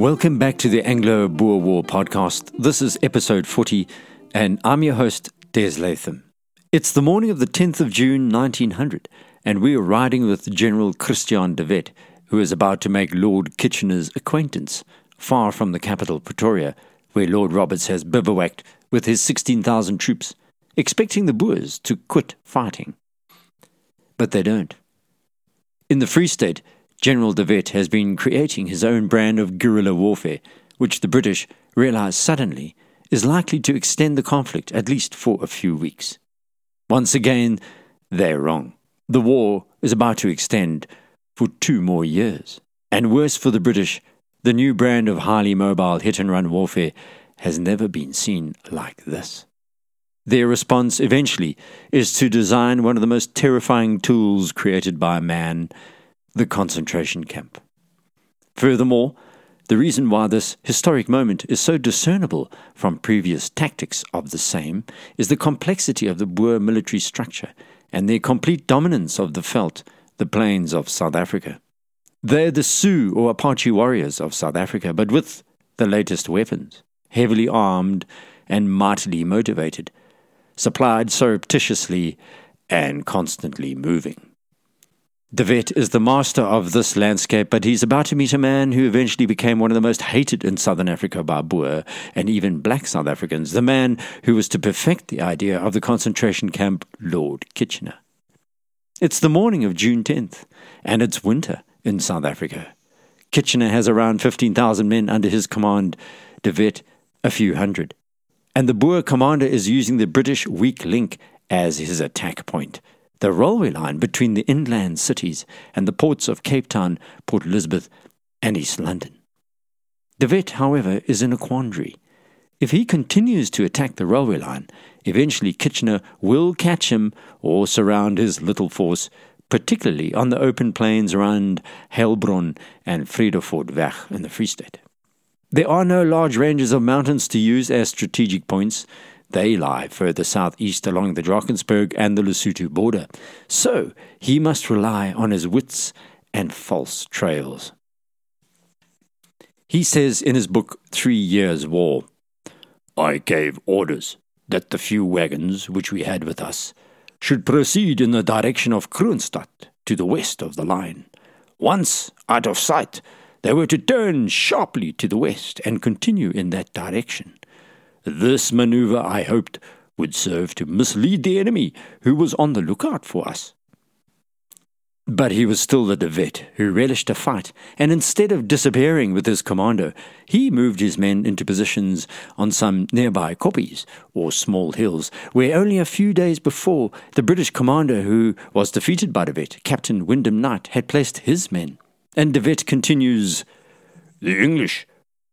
Welcome back to the Anglo Boer War podcast. This is episode 40, and I'm your host, Des Latham. It's the morning of the 10th of June 1900, and we are riding with General Christian de Wet, who is about to make Lord Kitchener's acquaintance, far from the capital, Pretoria, where Lord Roberts has bivouacked with his 16,000 troops, expecting the Boers to quit fighting. But they don't. In the Free State, General de Wet has been creating his own brand of guerrilla warfare, which the British realize suddenly is likely to extend the conflict at least for a few weeks. Once again, they're wrong. The war is about to extend for two more years. And worse for the British, the new brand of highly mobile hit and run warfare has never been seen like this. Their response eventually is to design one of the most terrifying tools created by man the concentration camp. Furthermore, the reason why this historic moment is so discernible from previous tactics of the same is the complexity of the Boer military structure and their complete dominance of the veld, the plains of South Africa. They're the Sioux or Apache warriors of South Africa, but with the latest weapons, heavily armed and mightily motivated, supplied surreptitiously and constantly moving. De Wet is the master of this landscape, but he's about to meet a man who eventually became one of the most hated in southern Africa by Boer and even black South Africans, the man who was to perfect the idea of the concentration camp, Lord Kitchener. It's the morning of June 10th, and it's winter in South Africa. Kitchener has around 15,000 men under his command, De Wet a few hundred. And the Boer commander is using the British weak link as his attack point the railway line between the inland cities and the ports of Cape Town, Port Elizabeth, and East London. De Wet, however, is in a quandary. If he continues to attack the railway line, eventually Kitchener will catch him or surround his little force, particularly on the open plains around Heilbron and Vredefort in the Free State. There are no large ranges of mountains to use as strategic points, they lie further southeast along the Drakensberg and the Lesotho border. So he must rely on his wits and false trails. He says in his book Three Years' War I gave orders that the few wagons which we had with us should proceed in the direction of Kroonstad to the west of the line. Once out of sight, they were to turn sharply to the west and continue in that direction. This maneuver, I hoped, would serve to mislead the enemy, who was on the lookout for us. But he was still the De Wet, who relished a fight, and instead of disappearing with his commando, he moved his men into positions on some nearby koppies, or small hills, where only a few days before the British commander who was defeated by De Wet, Captain Wyndham Knight, had placed his men. And De Wet continues, The English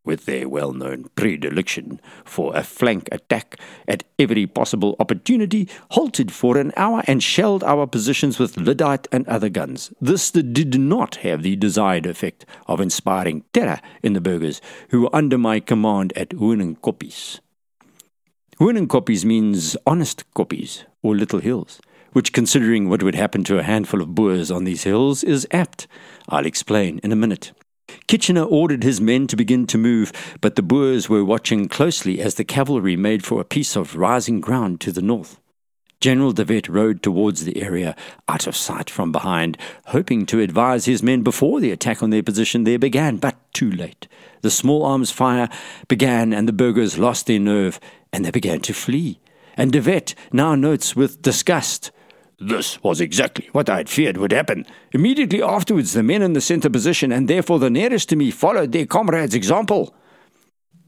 with their well known predilection for a flank attack at every possible opportunity, halted for an hour and shelled our positions with lyddite and other guns. This did not have the desired effect of inspiring terror in the burghers who were under my command at Hoenenkoppies. Hoenenkoppies means honest koppies, or little hills which, considering what would happen to a handful of Boers on these hills, is apt. I'll explain in a minute. Kitchener ordered his men to begin to move, but the Boers were watching closely as the cavalry made for a piece of rising ground to the north. General de Wet rode towards the area, out of sight from behind, hoping to advise his men before the attack on their position there began, but too late. The small arms fire began, and the burghers lost their nerve, and they began to flee. And de Wet now notes with disgust this was exactly what I had feared would happen. Immediately afterwards, the men in the center position, and therefore the nearest to me, followed their comrades' example.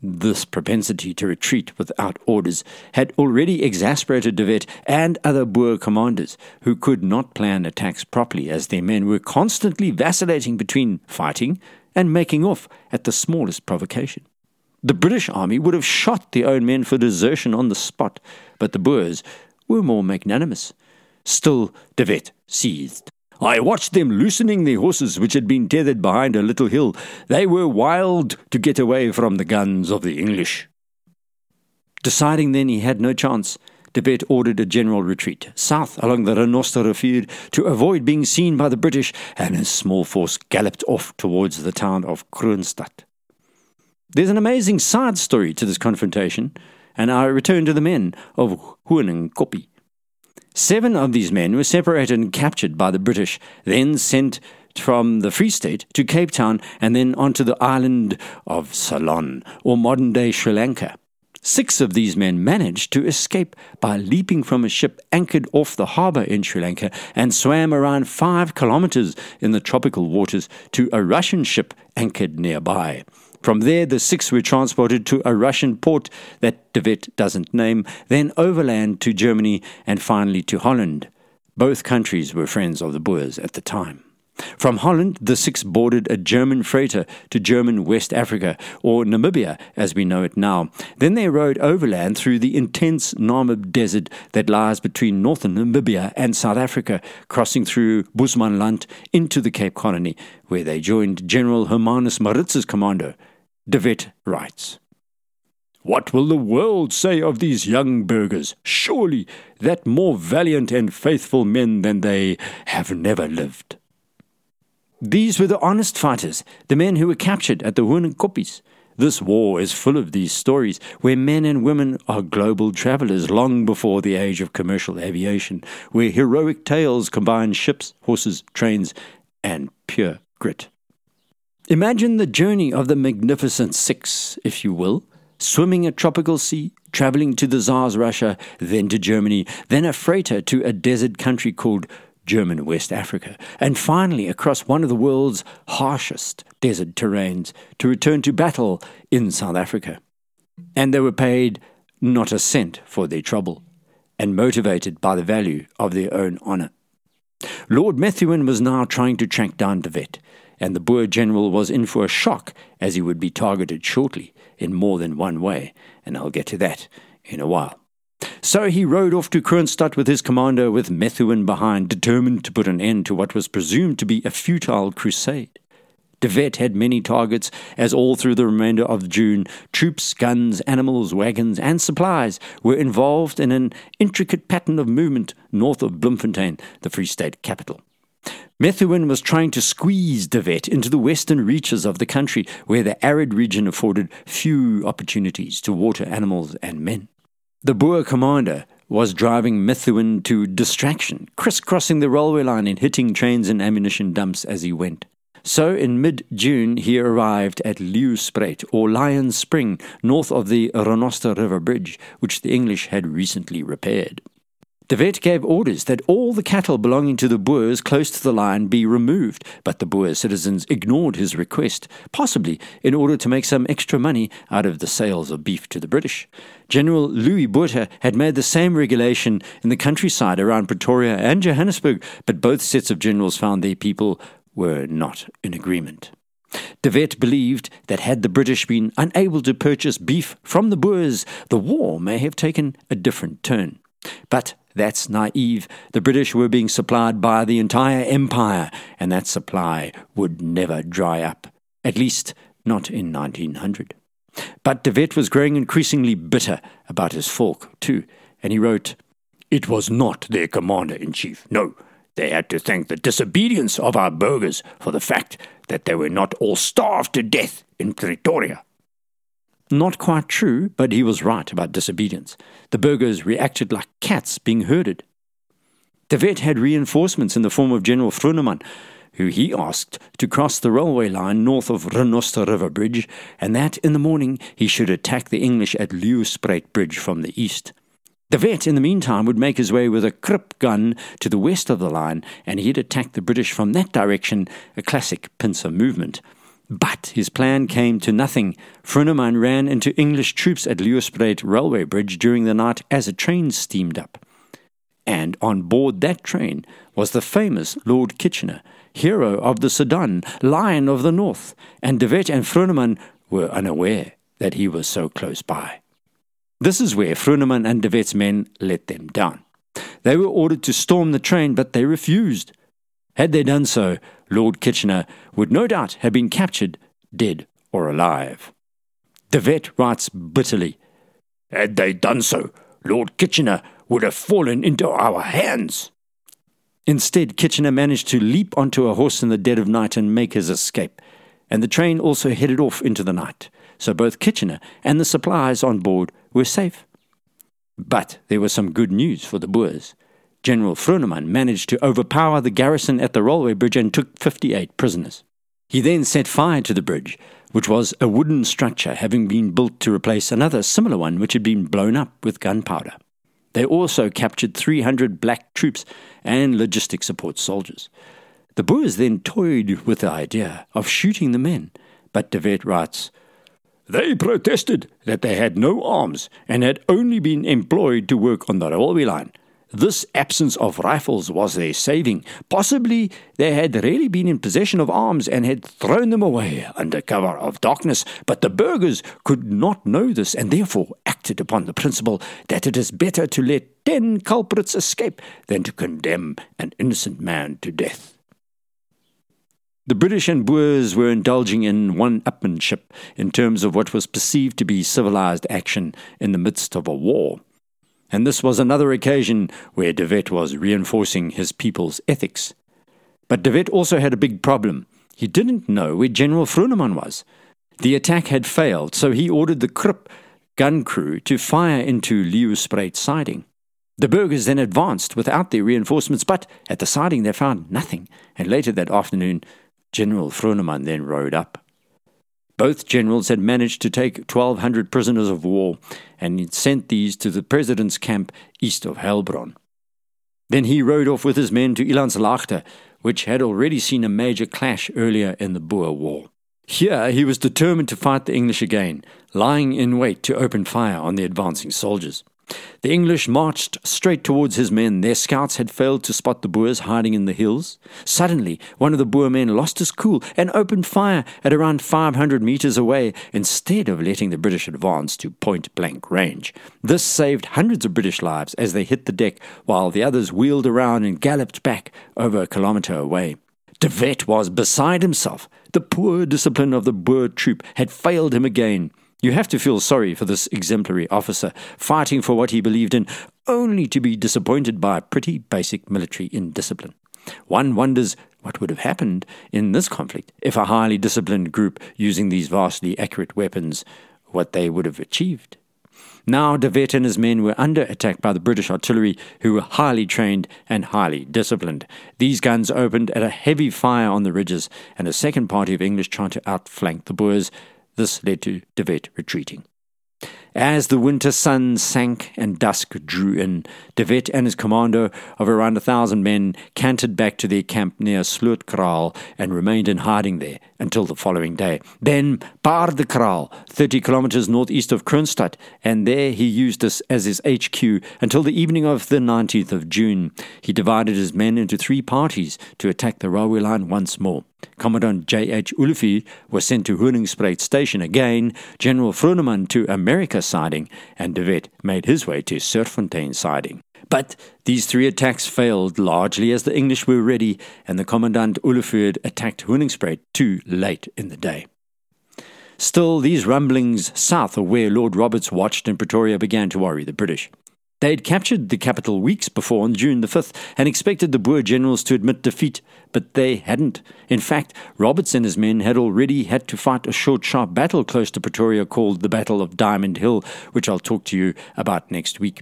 This propensity to retreat without orders had already exasperated De Wet and other Boer commanders, who could not plan attacks properly as their men were constantly vacillating between fighting and making off at the smallest provocation. The British army would have shot their own men for desertion on the spot, but the Boers were more magnanimous. Still, De Wet seethed. I watched them loosening their horses, which had been tethered behind a little hill. They were wild to get away from the guns of the English. Deciding then he had no chance, De Wet ordered a general retreat south along the Renosterrivier to avoid being seen by the British, and his small force galloped off towards the town of Kroonstad. There's an amazing side story to this confrontation, and I return to the men of Huanenkopi. Seven of these men were separated and captured by the British, then sent from the Free State to Cape Town and then onto the island of Ceylon, or modern day Sri Lanka. Six of these men managed to escape by leaping from a ship anchored off the harbour in Sri Lanka and swam around five kilometres in the tropical waters to a Russian ship anchored nearby. From there, the six were transported to a Russian port that De Wet doesn't name, then overland to Germany, and finally to Holland. Both countries were friends of the Boers at the time. From Holland, the six boarded a German freighter to German West Africa, or Namibia as we know it now. Then they rode overland through the intense Namib Desert that lies between northern Namibia and South Africa, crossing through Bushmanland into the Cape Colony, where they joined General Hermanus Maritz's commando. De Wet writes. What will the world say of these young burghers? Surely that more valiant and faithful men than they have never lived. These were the honest fighters, the men who were captured at the Huonenkoppies. This war is full of these stories where men and women are global travelers long before the age of commercial aviation, where heroic tales combine ships, horses, trains, and pure grit. Imagine the journey of the Magnificent Six, if you will, swimming a tropical sea, traveling to the Tsar's Russia, then to Germany, then a freighter to a desert country called German West Africa, and finally across one of the world's harshest desert terrains to return to battle in South Africa. And they were paid not a cent for their trouble, and motivated by the value of their own honour. Lord Methuen was now trying to track down De Wet, and the Boer general was in for a shock as he would be targeted shortly in more than one way, and I'll get to that in a while. So he rode off to Kroonstad with his commander, with Methuen behind, determined to put an end to what was presumed to be a futile crusade. De Wet had many targets, as all through the remainder of June, troops, guns, animals, wagons, and supplies were involved in an intricate pattern of movement north of Bloemfontein, the Free State capital. Methuen was trying to squeeze De Wet into the western reaches of the country, where the arid region afforded few opportunities to water animals and men. The Boer commander was driving Methuen to distraction, crisscrossing the railway line and hitting trains and ammunition dumps as he went. So in mid June, he arrived at Leeuwspruit, or Lion's Spring, north of the Rhenoster River Bridge, which the English had recently repaired. De Wet gave orders that all the cattle belonging to the Boers close to the line be removed, but the Boer citizens ignored his request, possibly in order to make some extra money out of the sales of beef to the British. General Louis Botha had made the same regulation in the countryside around Pretoria and Johannesburg, but both sets of generals found their people were not in agreement. De Wet believed that had the British been unable to purchase beef from the Boers, the war may have taken a different turn. But that's naive. The British were being supplied by the entire empire, and that supply would never dry up, at least not in 1900. But De Wet was growing increasingly bitter about his folk, too, and he wrote, It was not their commander in chief, no. They had to thank the disobedience of our burghers for the fact that they were not all starved to death in Pretoria. Not quite true, but he was right about disobedience. The burghers reacted like cats being herded. De Wet had reinforcements in the form of General Froneman, who he asked to cross the railway line north of Rhenoster River Bridge, and that in the morning he should attack the English at Leeuwspruit Bridge from the east. De Wet, in the meantime, would make his way with a Krupp gun to the west of the line, and he'd attack the British from that direction, a classic pincer movement. But his plan came to nothing. Froneman ran into English troops at Leeuwspruit railway bridge during the night as a train steamed up. And on board that train was the famous Lord Kitchener, hero of the Sudan, Lion of the North, and De Wet and Froneman were unaware that he was so close by. This is where Froneman and De Wet's men let them down. They were ordered to storm the train, but they refused. Had they done so, Lord Kitchener would no doubt have been captured, dead or alive. De Wet writes bitterly Had they done so, Lord Kitchener would have fallen into our hands. Instead, Kitchener managed to leap onto a horse in the dead of night and make his escape. and the train also headed off into the night, so both Kitchener and the supplies on board were safe. But there was some good news for the Boers. General Froneman managed to overpower the garrison at the railway bridge and took 58 prisoners. He then set fire to the bridge, which was a wooden structure having been built to replace another similar one which had been blown up with gunpowder. They also captured 300 black troops and logistic support soldiers. The Boers then toyed with the idea of shooting the men, but De Wet writes, They protested that they had no arms and had only been employed to work on the railway line. This absence of rifles was their saving. Possibly they had really been in possession of arms and had thrown them away under cover of darkness, but the burghers could not know this and therefore acted upon the principle that it is better to let ten culprits escape than to condemn an innocent man to death. The British and Boers were indulging in one upmanship in terms of what was perceived to be civilized action in the midst of a war. And this was another occasion where De Wet was reinforcing his people's ethics. But De Wet also had a big problem. He didn't know where General Froneman was. The attack had failed, so he ordered the Krupp gun crew to fire into Leeuwspruit siding. The burghers then advanced without their reinforcements, but at the siding they found nothing, and later that afternoon General Froneman then rode up. Both generals had managed to take 1,200 prisoners of war and sent these to the president's camp east of Heilbron. Then he rode off with his men to Elandslaagte, which had already seen a major clash earlier in the Boer War. Here he was determined to fight the English again, lying in wait to open fire on the advancing soldiers. The English marched straight towards his men. Their scouts had failed to spot the Boers hiding in the hills. Suddenly, one of the Boer men lost his cool and opened fire at around 500 meters away instead of letting the British advance to point blank range. This saved hundreds of British lives as they hit the deck, while the others wheeled around and galloped back over a kilometer away. De Wet was beside himself. The poor discipline of the Boer troop had failed him again. You have to feel sorry for this exemplary officer, fighting for what he believed in, only to be disappointed by pretty basic military indiscipline. One wonders what would have happened in this conflict if a highly disciplined group using these vastly accurate weapons, what they would have achieved. Now De Wet and his men were under attack by the British artillery, who were highly trained and highly disciplined. These guns opened at a heavy fire on the ridges, and a second party of English tried to outflank the Boers. This led to De Wet retreating. As the winter sun sank and dusk drew in, De Wet and his commando of around a thousand men cantered back to their camp near Slootkraal and remained in hiding there until the following day. Then Paardekraal, 30 kilometers northeast of Kroonstad, and there he used this as his HQ until the evening of the 19th of June. He divided his men into three parties to attack the railway line once more. Commandant J.H. Olivier was sent to Honingspruit Station again, General Froneman to America siding, and De Wet made his way to Serfontein siding. But these three attacks failed largely as the English were ready, and the Commandant Olivier attacked Honingspruit too late in the day. Still, these rumblings south of where Lord Roberts watched in Pretoria began to worry the British. They had captured the capital weeks before on June the 5th and expected the Boer generals to admit defeat, but they hadn't. In fact, Roberts and his men had already had to fight a short, sharp battle close to Pretoria called the Battle of Diamond Hill, which I'll talk to you about next week.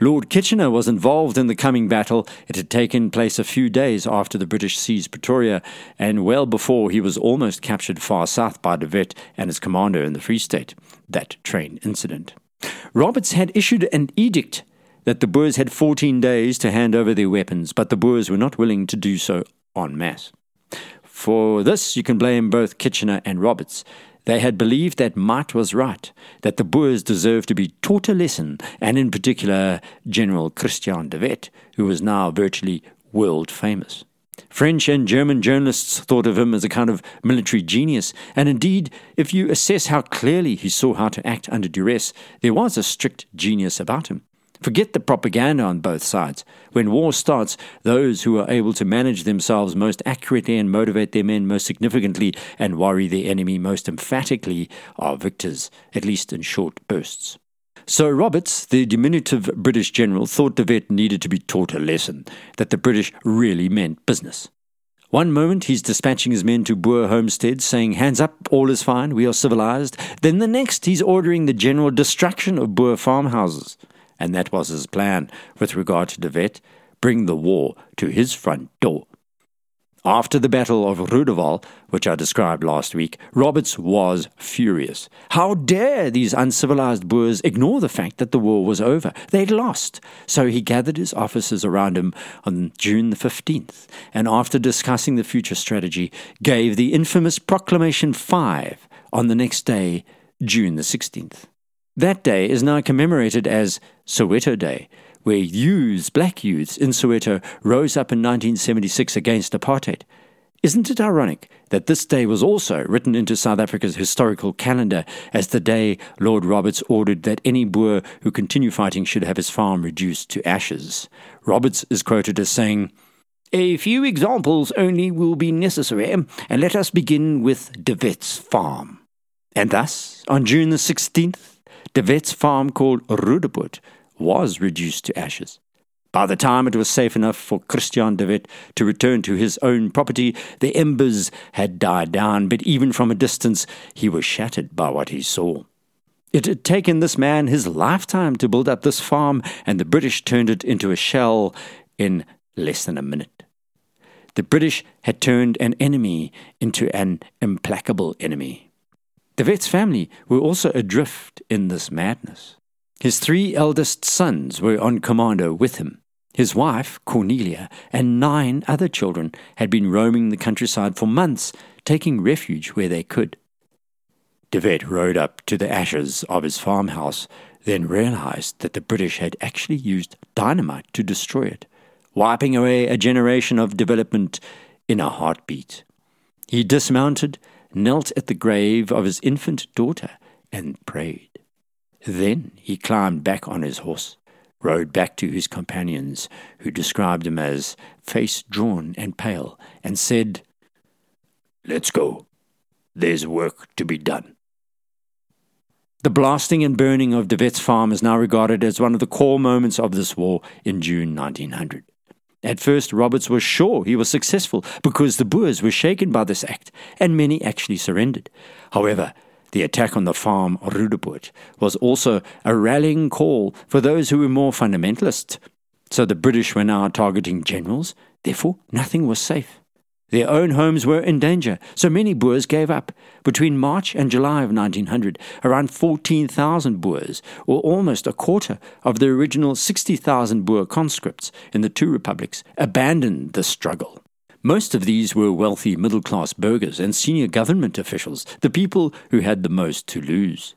Lord Kitchener was involved in the coming battle. It had taken place a few days after the British seized Pretoria, and well before he was almost captured far south by De Wet and his commander in the Free State, that train incident. Roberts had issued an edict that the Boers had 14 days to hand over their weapons, but the Boers were not willing to do so en masse. For this, you can blame both Kitchener and Roberts. They had believed that might was right, that the Boers deserved to be taught a lesson, and in particular General Christian de Wet, who was now virtually world famous. French and German journalists thought of him as a kind of military genius, and indeed, if you assess how clearly he saw how to act under duress, there was a strict genius about him. Forget the propaganda on both sides. When war starts, those who are able to manage themselves most accurately and motivate their men most significantly and worry the enemy most emphatically are victors, at least in short bursts. So Roberts, the diminutive British general, thought De Wet needed to be taught a lesson, that the British really meant business. One moment he's dispatching his men to Boer homesteads, saying, Hands up, all is fine, we are civilized. Then the next he's ordering the general destruction of Boer farmhouses. And that was his plan with regard to De Wet bring the war to his front door. After the Battle of Roodewal, which I described last week, Roberts was furious. How dare these uncivilized Boers ignore the fact that the war was over? They'd lost. So he gathered his officers around him on June the 15th, and after discussing the future strategy, gave the infamous Proclamation 5 on the next day, June the 16th. That day is now commemorated as Soweto Day, where youths, black youths in Soweto rose up in 1976 against apartheid. Isn't it ironic that this day was also written into South Africa's historical calendar as the day Lord Roberts ordered that any Boer who continue fighting should have his farm reduced to ashes? Roberts is quoted as saying, A few examples only will be necessary, and let us begin with De Wet's farm. And thus, on June the 16th, De Wet's farm called Roodepoort was reduced to ashes. By the time it was safe enough for Christian de Wet to return to his own property, the embers had died down, but even from a distance he was shattered by what he saw. It had taken this man his lifetime to build up this farm, and the British turned it into a shell in less than a minute. The British had turned an enemy into an implacable enemy. De Wet's family were also adrift in this madness. His three eldest sons were on commando with him. His wife, Cornelia, and nine other children had been roaming the countryside for months, taking refuge where they could. De Wet rode up to the ashes of his farmhouse, then realized that the British had actually used dynamite to destroy it, wiping away a generation of development in a heartbeat. He dismounted, knelt at the grave of his infant daughter, and prayed. Then he climbed back on his horse, rode back to his companions, who described him as face drawn and pale, and said, Let's go. There's work to be done. The blasting and burning of De Wet's farm is now regarded as one of the core moments of this war in June 1900. At first, Roberts was sure he was successful because the Boers were shaken by this act, and many actually surrendered. However, the attack on the farm Roodepoort was also a rallying call for those who were more fundamentalist. So the British were now targeting generals, therefore nothing was safe. Their own homes were in danger, so many Boers gave up. Between March and July of 1900, around 14,000 Boers, or almost a quarter of the original 60,000 Boer conscripts in the two republics, abandoned the struggle. Most of these were wealthy middle class burghers and senior government officials, the people who had the most to lose.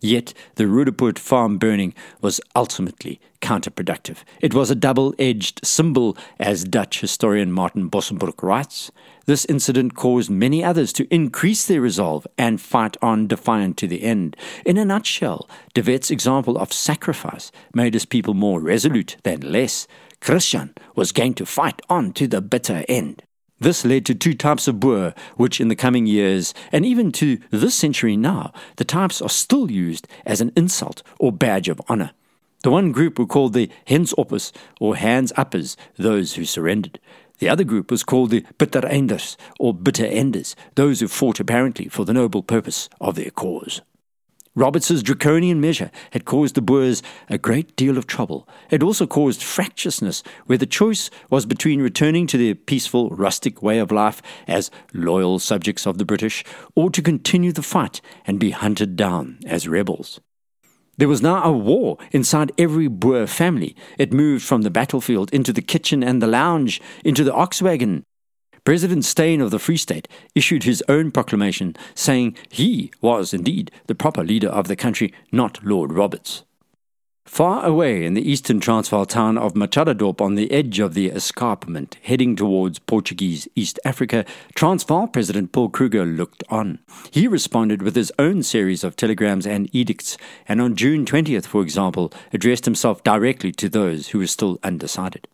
Yet the Roodepoort farm burning was ultimately counterproductive. It was a double edged symbol, as Dutch historian Martin Bossenbroek writes. This incident caused many others to increase their resolve and fight on defiant to the end. In a nutshell, De Wet's example of sacrifice made his people more resolute than less. Christian was going to fight on to the bitter end. This led to two types of Boer, which in the coming years, and even to this century now, the types are still used as an insult or badge of honor. The one group were called the Hensoppers, or hands uppers, those who surrendered. The other group was called the Bitterenders, or bitter enders, those who fought apparently for the noble purpose of their cause. Roberts's draconian measure had caused the Boers a great deal of trouble. It also caused fractiousness, where the choice was between returning to their peaceful, rustic way of life as loyal subjects of the British, or to continue the fight and be hunted down as rebels. There was now a war inside every Boer family. It moved from the battlefield into the kitchen and the lounge, into the ox wagon, President Steyn of the Free State issued his own proclamation saying he was indeed the proper leader of the country, not Lord Roberts. Far away in the eastern Transvaal town of Machadodorp on the edge of the escarpment heading towards Portuguese East Africa, Transvaal President Paul Kruger looked on. He responded with his own series of telegrams and edicts, and on June 20th, for example, addressed himself directly to those who were still undecided.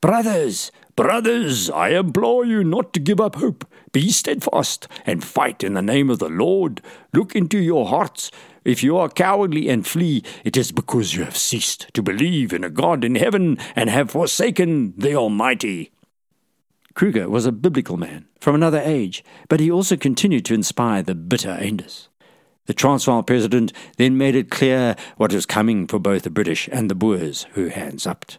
Brothers, brothers, I implore you not to give up hope. Be steadfast and fight in the name of the Lord. Look into your hearts. If you are cowardly and flee, it is because you have ceased to believe in a God in heaven and have forsaken the Almighty. Kruger was a biblical man from another age, but he also continued to inspire the bitter Einders. The Transvaal president then made it clear what was coming for both the British and the Boers who hands upped.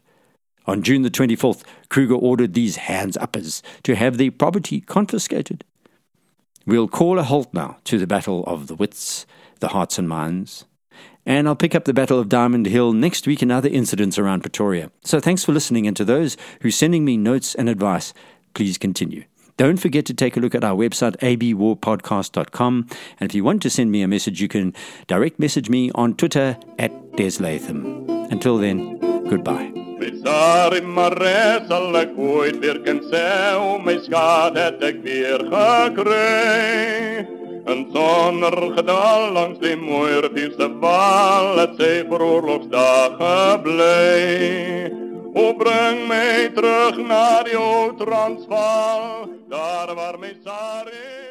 On June the 24th, Kruger ordered these hands uppers to have their property confiscated. We'll call a halt now to the Battle of the Wits, the Hearts and Minds, and I'll pick up the Battle of Diamond Hill next week and other incidents around Pretoria. So thanks for listening, and to those who are sending me notes and advice, please continue. Don't forget to take a look at our website, abwarpodcast.com. And if you want to send me a message, you can direct message me on Twitter at Des Latham. Until then, goodbye. Wees daarin maar ik ooit weer kan ze, om mijn schade heb ik weer gekregen. En zonder gedal langs die mooie rivierse wal, het zij voor oorlogsdagen blij. O breng mij terug naar jouw Transvaal, daar waar mijn Sarin.